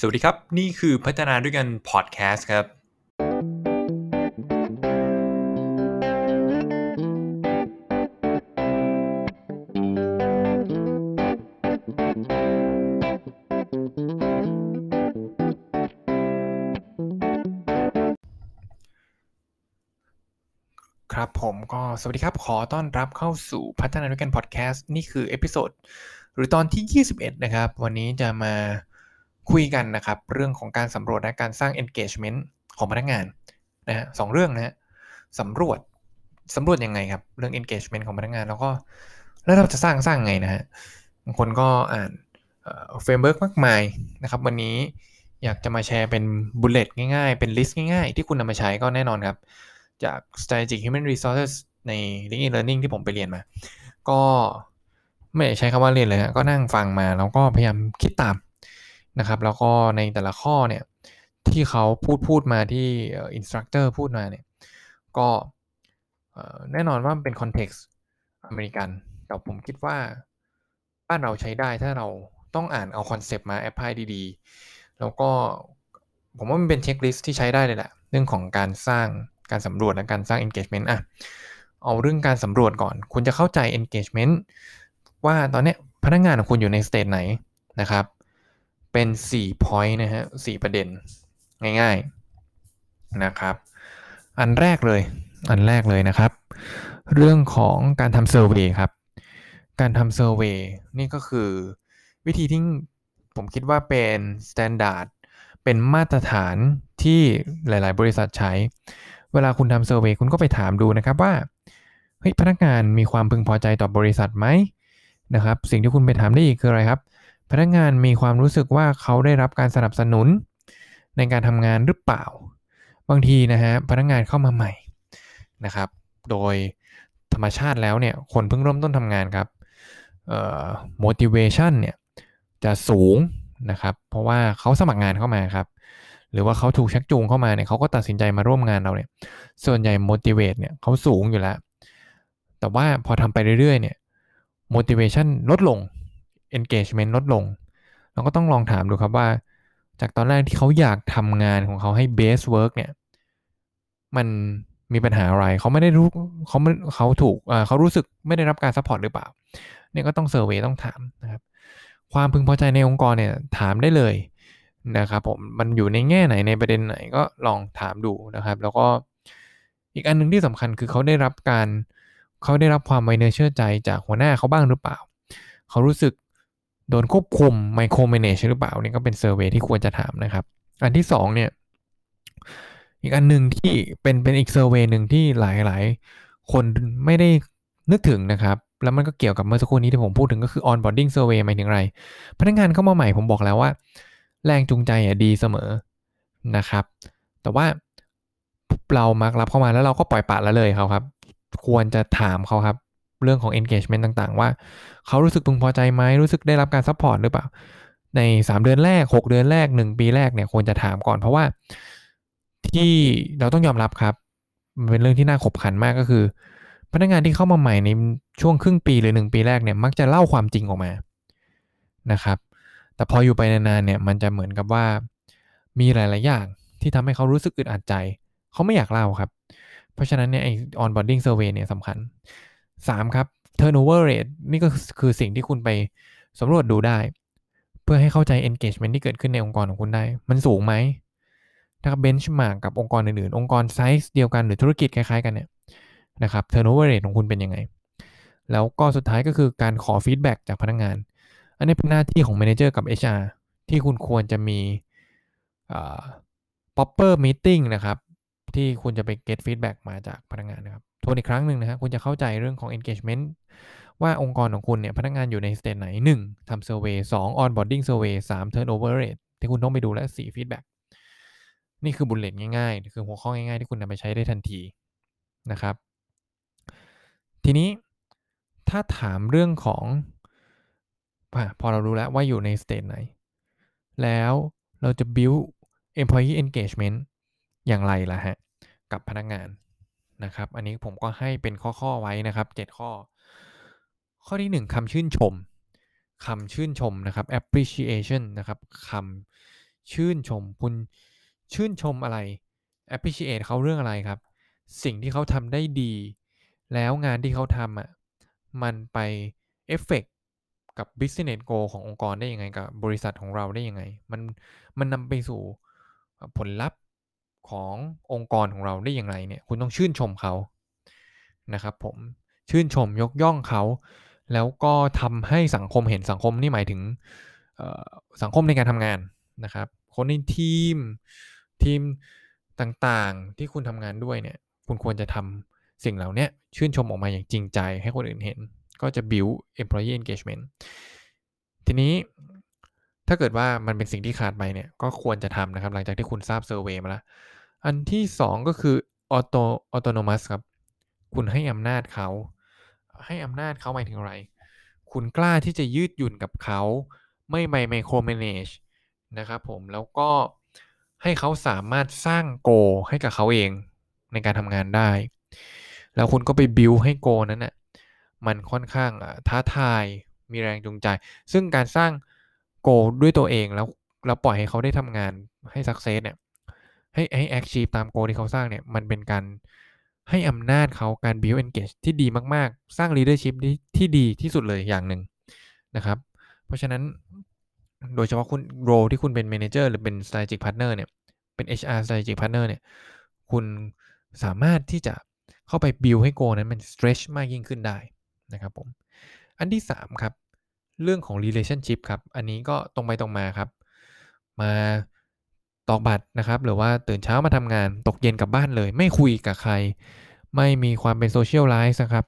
สวัสดีครับ นี่คือพัฒนาด้วยกันพอดแคสต์ครับ ครับผมก็สวัสดีครับ ขอต้อนรับเข้าสู่พัฒนาด้วยกันพอดแคสต์นี่คือ episodeหรือตอนที่ 21 นะครับ วันนี้จะมา คุยกันนะครับเรื่องของการสำรวจและการสร้าง engagement ของพนักงานนะฮะสองเรื่องนะฮะสำรวจสำรวจยังไงครับ เรื่อง engagement ของพนักงาน แล้วก็แล้วเราจะสร้างสร้างไงนะฮะบางคนก็อ่าน framework มากมายนะครับ วันนี้อยากจะมาแชร์เป็น bullet ง่ายๆ เป็น list ง่ายๆ ที่คุณนำมาใช้ก็แน่นอนครับ จาก strategic human resources ใน LinkedIn Learning ที่ผมไปเรียนมา ก็ไม่ใช้คำว่าเรียนเลยฮะก็นั่งฟังมาแล้วก็พยายามคิดตาม นะครับแล้วก็ในแต่ละข้อเนี่ยที่เขาพูดพูดมาที่ instructor พูดมาเนี่ยก็แน่นอนว่าเป็น context อเมริกัน แต่ผมคิดว่าบ้านเราใช้ได้ถ้าเราต้องอ่านเอา concept มา apply ดีๆ แล้วก็ผมว่ามันเป็น checklist ที่ใช้ได้เลยแหละ เรื่องของการสร้างการสำรวจและการสร้าง engagement อะเอาเรื่องการสำรวจก่อน คุณจะเข้าใจ engagement ว่าตอนนี้พนักงงานของคุณอยู่ในสเตจไหนนะครับ เป็น 4 point นะฮะ4ประเด็นง่ายๆนะครับ อันแรกเลย อันแรกเลยนะครับ เรื่องของการทำเซอร์เวยครับ การทำเซอร์เวยนี่ก็คือวิธีที่ผมคิดว่าเป็นstandard เป็นมาตรฐานที่หลาย ๆ บริษัทใช้ เวลาคุณทำ survey คุณก็ไปถามดูนะครับว่าเฮ้ยพนักงานมีความพึงพอใจต่อบริษัทไหมนะครับ สิ่งที่คุณไปถามได้อีกคืออะไรครับ พนักงานมีความรู้สึกว่าเขาได้รับการสนับสนุน ในการทำงานหรือเปล่า บางทีนะฮะพนักงานเข้ามาใหม่นะครับ โดยธรรมชาติแล้วเนี่ยคนเพิ่งเริ่มต้นทำงานครับเอ่อ motivation เนี่ยจะสูงนะครับ เพราะว่าเขาสมัครงานเข้ามาครับ หรือว่าเขาถูกชักจูงเข้ามาเนี่ยเขาก็ตัดสินใจมาร่วมงานเราเนี่ย ส่วนใหญ่ motivate เนี่ยเขาสูงอยู่แล้ว แต่ว่าพอทำไปเรื่อยๆเนี่ย motivation ลดลง engagement ลดลง เราก็ต้องลองถามดูครับว่า จากตอนแรกที่เขาอยากทำงานของเขาให้ base work เนี่ย มันมีปัญหาอะไร เขาไม่ได้รู้เขาไม่เขาถูกเขารู้สึกไม่ได้รับการ support หรือเปล่า เนี่ยก็ต้อง survey ต้องถามนะครับ ความพึงพอใจในองค์กรเนี่ยถามได้เลยนะครับผม มันอยู่ในแง่ไหนในประเด็นไหนก็ลองถามดูนะครับ แล้วก็อีกอันหนึ่งที่สำคัญคือเขาได้รับการเขาได้รับความไว้เนื้อเชื่อใจจากหัวหน้าเขาบ้างหรือเปล่า เขารู้สึก โดนควบคุม micromanage หรือเปล่านี่ก็เป็น survey ที่ควรจะถามนะครับ อันที่สองเนี่ยอีกอันหนึ่งที่เป็นเป็นอีก survey หนึ่งที่หลายหลายคนไม่ได้นึกถึงนะครับ แล้วมันก็เกี่ยวกับเมื่อสักครู่นี้ที่ผมพูดถึงก็คือ onboarding survey หมายถึงอะไร พนักงานเข้ามาใหม่ผมบอกแล้วว่า แรงจูงใจอะดีเสมอนะครับ แต่ว่าเรามักรับเข้ามาแล้วเราก็ปล่อยปละละเลยเขาครับ ควรจะถามเขาครับ เรื่องของ engagement ต่างๆ ว่าเขารู้สึกพึงพอใจไหมรู้สึกได้รับการ support หรือเปล่า ใน 3 เดือนแรก 6 เดือนแรก 1 ปีแรกเนี่ยควรจะถามก่อนเพราะว่าที่เราต้องยอมรับครับ มันเป็นเรื่องที่น่าขบขันมากก็คือ พนักงานที่เข้ามาใหม่ในช่วงครึ่งปีหรือ 1 ปีแรกเนี่ยมักจะเล่าความจริงออกมานะครับ แต่พออยู่ไปนานๆเนี่ยมันจะเหมือนกับว่ามีหลายๆอย่างที่ทำให้เขารู้สึกอึดอัดใจ เขาไม่อยากเล่าครับ เพราะฉะนั้นเนี่ยไอ onboarding survey เนี่ยสำคัญ 3 ครับ turnover rate นี่ก็คือสิ่งที่คุณไปสำรวจดูได้ เพื่อให้เข้าใจ engagement ที่เกิดขึ้นในองค์กรของคุณได้ มันสูงไหมถ้า benchmark กับองค์กรอื่นๆ องค์กรไซส์เดียวกันหรือธุรกิจคล้ายๆกันเนี่ยนะครับ turnover rate ของคุณเป็นยังไง แล้วก็สุดท้ายก็คือการขอฟีดแบ็จากพนักงงาน อันนี้เป็นหน้าที่ของ manager กับ HR ที่คุณควรจะมี proper meeting นะครับ ที่คุณจะไป get feedback มาจากพนักงานนะครับ ทวนอีกครั้งหนึ่งนะฮะคุณจะเข้าใจเรื่องของ engagement ว่าองค์กรของคุณเนี่ยพนักงานอยู่ใน stage ไหน 1. ทำ survey 2. onboarding survey 3. turnover rate ที่คุณต้องไปดูและ 4. feedback นี่คือ bullet ง่ายๆ คือหัวข้อง่ายๆ ที่คุณนำไปใช้ได้ทันทีนะครับ ทีนี้ถ้าถามเรื่องของพอเรารู้แล้วว่าอยู่ใน stage ไหน แล้วเราจะ build employee engagement อย่างไรล่ะฮะ กับพนักงาน นะครับ อันนี้ผมก็ให้เป็นข้อๆไว้นะครับ 7 ข้อ ข้อที่ 1คำชื่นชมคำชื่นชมนะครับ appreciation นะครับคำชื่นชม คุณชื่นชมอะไร appreciate เขาเรื่องอะไรครับ สิ่งที่เขาทำได้ดี แล้วงานที่เขาทำอะมันไปเอฟเฟกกับ business goal ขององค์กรได้ยังไงกับบริษัทของเราได้ยังไง มันมันนำไปสู่ผลลัพธ์ ขององค์กรของเราได้อย่างไรเนี่ยคุณต้องชื่นชมเขานะครับผมชื่นชมยกย่องเขา แล้วก็ทำให้สังคมเห็นสังคมนี่หมายถึงสังคมในการทำงานนะครับ คนในทีมทีมต่างๆที่คุณทำงานด้วยเนี่ยคุณควรจะทำสิ่งเหล่านี้ชื่นชมออกมาอย่างจริงใจให้คนอื่นเห็น ก็จะ build employee engagement ทีนี้ถ้าเกิดว่ามันเป็นสิ่งที่ขาดไปเนี่ยก็ควรจะทำนะครับ หลังจากที่คุณทราบเซอร์เวยมาแล้ว อันที่ 2 ก็คือ auto autonomous ครับ คุณให้อำนาจเขา ให้อำนาจเขาหมายถึงอะไร คุณกล้าที่จะยืดหยุ่นกับเขา ไม่ไปไมโครเมเนจนะครับผม แล้วก็ให้เขาสามารถสร้างโก ให้กับเขาเองในการทำงานได้ แล้วคุณก็ไปบิวให้โกนั้นน่ะมันค่อนข้างท้าทายมีแรงจูงใจ ซึ่งการสร้างโกด้วยตัวเองแล้วเราปล่อยให้เขาได้ทำงานให้สักเซสเนี่ย ให้ให้แอคชีพตามโกที่เขาสร้างเนี่ย มันเป็นการให้อำนาจเขาการ build engage ที่ดีมาก ๆ สร้าง leadership ที่ที่ดีที่สุดเลยอย่างหนึ่งนะครับ เพราะฉะนั้นโดยเฉพาะคุณโรที่คุณเป็น manager หรือเป็น strategic partner เนี่ย เป็น HR strategic partner เนี่ย คุณสามารถที่จะเข้าไป build ให้โกนั้นมัน stretch มากยิ่งขึ้นได้นะครับผม อันที่ 3 ครับ เรื่องของ relationship ครับ อันนี้ก็ตรงไปตรงมาครับ มา ตอกบัตรนะครับหรือว่าตื่นเช้ามาทำงานตกเย็นกลับบ้านเลย ไม่คุยกับใคร ไม่มีความเป็นโซเชียลไลฟ์นะครับ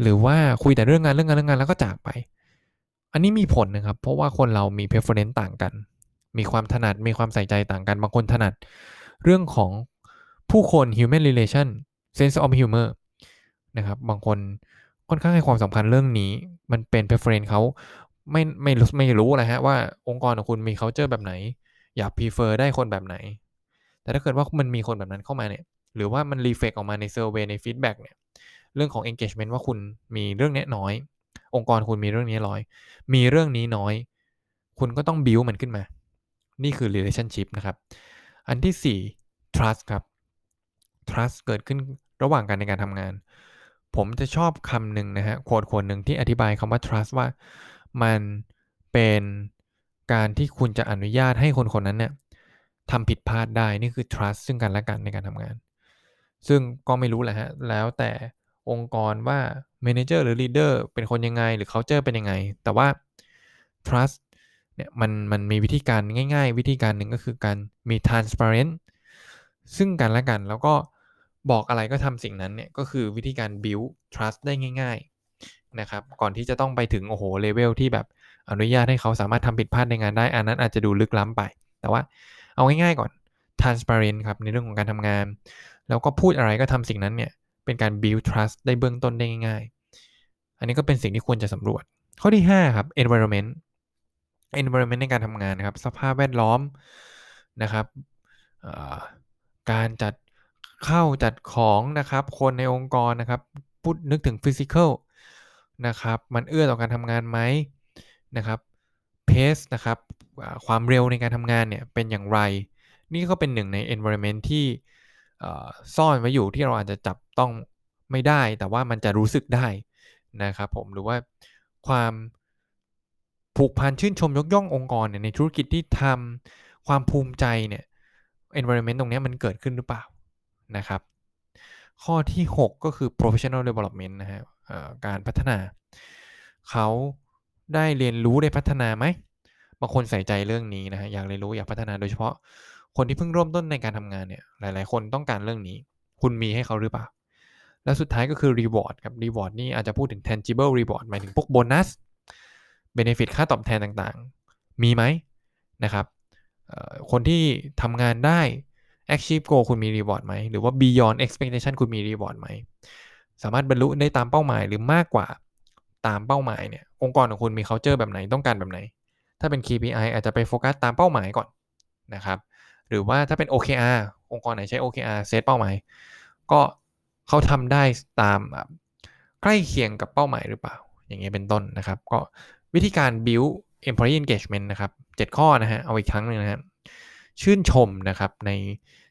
หรือว่าคุยแต่เรื่องงานเรื่องงานเรื่องงานแล้วก็จากไป อันนี้มีผลนะครับ เพราะว่าคนเรามี preference ต่างกัน มีความถนัดมีความใส่ใจต่างกันบางคนถนัด เรื่องของผู้คน human relation sense of humor นะครับบางคนค่อนข้างให้ความสำคัญเรื่องนี้ มันเป็น preference เขาไม่ไม่รู้ไม่รู้นะฮะว่าองค์กรของคุณมี culture แบบไหน อยาก prefer ได้คนแบบไหน แต่ถ้าเกิดว่ามันมีคนแบบนั้นเข้ามาเนี่ย หรือว่ามัน reflect ออกมาใน survey ใน feedback เนี่ย เรื่องของ engagement ว่าคุณมีเรื่องนี้น้อย องค์กรคุณมีเรื่องนี้น้อย มีเรื่องนี้น้อย คุณก็ต้อง build มันขึ้นมา นี่คือ relationship นะครับ อันที่ 4 trust ครับ trust เกิดขึ้นระหว่างกันในการทำงาน ผมจะชอบคำหนึ่งนะฮะโคดโคดหนึ่งที่อธิบายคำว่า trust ว่ามันเป็น การที่คุณจะอนุญาตให้คนคนนั้นเนี่ยทำผิดพลาดได้นี่คือ trust ซึ่งกันและกันในการทำงาน ซึ่งก็ไม่รู้แหละฮะ แล้วแต่องค์กรว่า manager หรือ leader เป็นคนยังไง หรือ culture เป็นยังไง แต่ว่า trust เนี่ยมันมันมีวิธีการง่าย ๆ วิธีการหนึ่งก็คือการมี transparent ซึ่งกันและกันแล้วก็บอกอะไรก็ทำสิ่งนั้นเนี่ยก็คือวิธีการ build trust ได้ง่าย ๆนะครับ ก่อนที่จะต้องไปถึงโอ้โหเลเวลที่แบบ อนุญาตให้เขาสามารถทำผิดพลาดในงานได้ อันนั้นอาจจะดูลึกล้ำไป แต่ว่าเอาง่ายๆก่อน transparent ครับในเรื่องของการทำงาน แล้วก็พูดอะไรก็ทำสิ่งนั้นเนี่ยเป็นการ build trust ได้เบื้องต้นได้ง่ายๆ อันนี้ก็เป็นสิ่งที่ควรจะสำรวจ ข้อที่ 5 ครับ environment environment ในการทำงานนะครับ สภาพแวดล้อมนะครับการจัดเข้าจัดของนะครับ คนในองค์กรนะครับพูดนึกถึง physical นะครับ มันเอื้อต่อการทำงานไหม นะครับ pace นะครับความเร็วในการทำงานเนี่ยเป็นอย่างไร นี่ก็เป็นหนึ่งใน environment ที่ซ่อนไว้อยู่ที่เราอาจจะจับต้องไม่ได้ แต่ว่ามันจะรู้สึกได้นะครับผมหรือว่าความผูกพันชื่นชมยกย่ององค์กรเนี่ยในธุรกิจที่ทำความภูมิใจเนี่ย environment ตรงนี้มันเกิดขึ้นหรือเปล่านะครับ ข้อที่ 6 ก็คือ professional development นะฮะการพัฒนาเขา ได้เรียนรู้ได้พัฒนาไหมบางคนใส่ใจเรื่องนี้นะฮะอยากเรียนรู้อยากพัฒนาโดยเฉพาะ คนที่เพิ่งเริ่มต้นในการทำงานเนี่ย หลาย ๆ คนต้องการเรื่องนี้ คุณมีให้เขาหรือเปล่า แล้วสุดท้ายก็คือ reward ครับ reward นี่อาจจะพูดถึง tangible reward หมายถึงพวกโบนัส benefit ค่าตอบแทนต่างๆ มีไหมนะครับคนที่ทำงานได้ achieve goal คุณมี reward ไหม หรือว่า beyond expectation คุณมี reward ไหม สามารถบรรลุได้ตามเป้าหมายหรือมากกว่า ตามเป้าหมายเนี่ยองค์กรของคุณมี culture แบบไหนต้องการแบบไหน ถ้าเป็น KPI อาจจะไปโฟกัสตามเป้าหมายก่อนนะครับหรือว่าถ้าเป็น OKR องค์กรไหนใช้ OKR เซตเป้าหมาย ก็เขาทำได้ตามใกล้เคียงกับเป้าหมายหรือเปล่า อย่างเงี้ยเป็นต้นนะครับ ก็วิธีการ build employee engagement นะครับ 7 ข้อนะฮะเอาอีกครั้งหนึ่งนะครับชื่นชมนะครับใน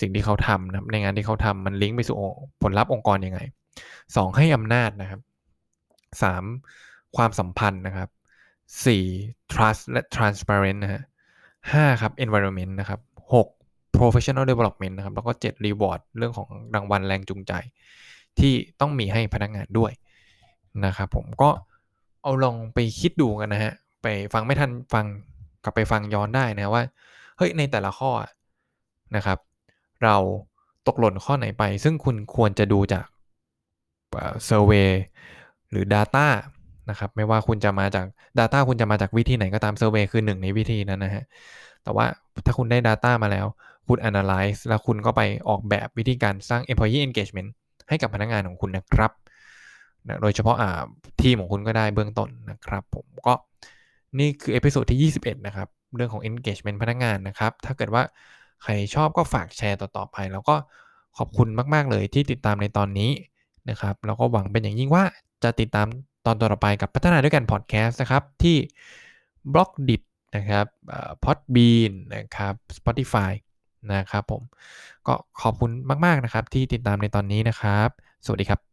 สิ่งที่เขาทำนะในงานที่เขาทำมันลิงก์ไปสู่ผลลัพธ์องค์กรยังไง 2. ให้อำนาจนะครับ 3. ความสัมพันธ์นะครับ 4. trust และ transparent นะฮะ 5. ครับ environment นะครับ 6. professional development นะครับ แล้วก็ 7. reward เรื่องของรางวัลแรงจูงใจ ที่ต้องมีให้พนักงานด้วยนะครับผมก็เอาลองไปคิดดูกันนะฮะ ไปฟังไม่ทันฟังกลับไปฟังย้อนได้นะว่า เฮ้ยในแต่ละข้อนะครับ เราตกหล่นข้อไหนไป ซึ่งคุณควรจะดูจากเซอร์เวย หรือ Data นะครับไม่ว่าคุณจะมาจาก Data คุณจะมาจากวิธีไหนก็ตามเซอร์เวยคือหนึ่งในวิธีนั้นนะฮะแต่ว่าถ้าคุณได้ Data มาแล้ว คุณ Analyze แล้วคุณก็ไปออกแบบวิธีการสร้าง Employee Engagement ให้กับพนักงานของคุณนะครับนะโดยเฉพาะอ่าทีมของคุณก็ได้เบื้องต้นนะครับผมก็นี่คือ episode ที่ 21 นะครับ เรื่องของ engagement พนักงานนะครับ ถ้าเกิดว่าใครชอบก็ฝากแชร์ต่อ ๆ ไป แล้วก็ขอบคุณมาก ๆ เลยที่ติดตามในตอนนี้นะครับ แล้วก็หวังเป็นอย่างยิ่งว่า จะติดตามตอนต่อไปกับพัฒนาด้วยกันพอดแคสต์นะครับ ที่ Blockdit นะครับ Podbean นะครับ Spotify นะครับผม ก็ขอบคุณมาก ๆ นะครับ ที่ติดตามในตอนนี้นะครับ สวัสดีครับ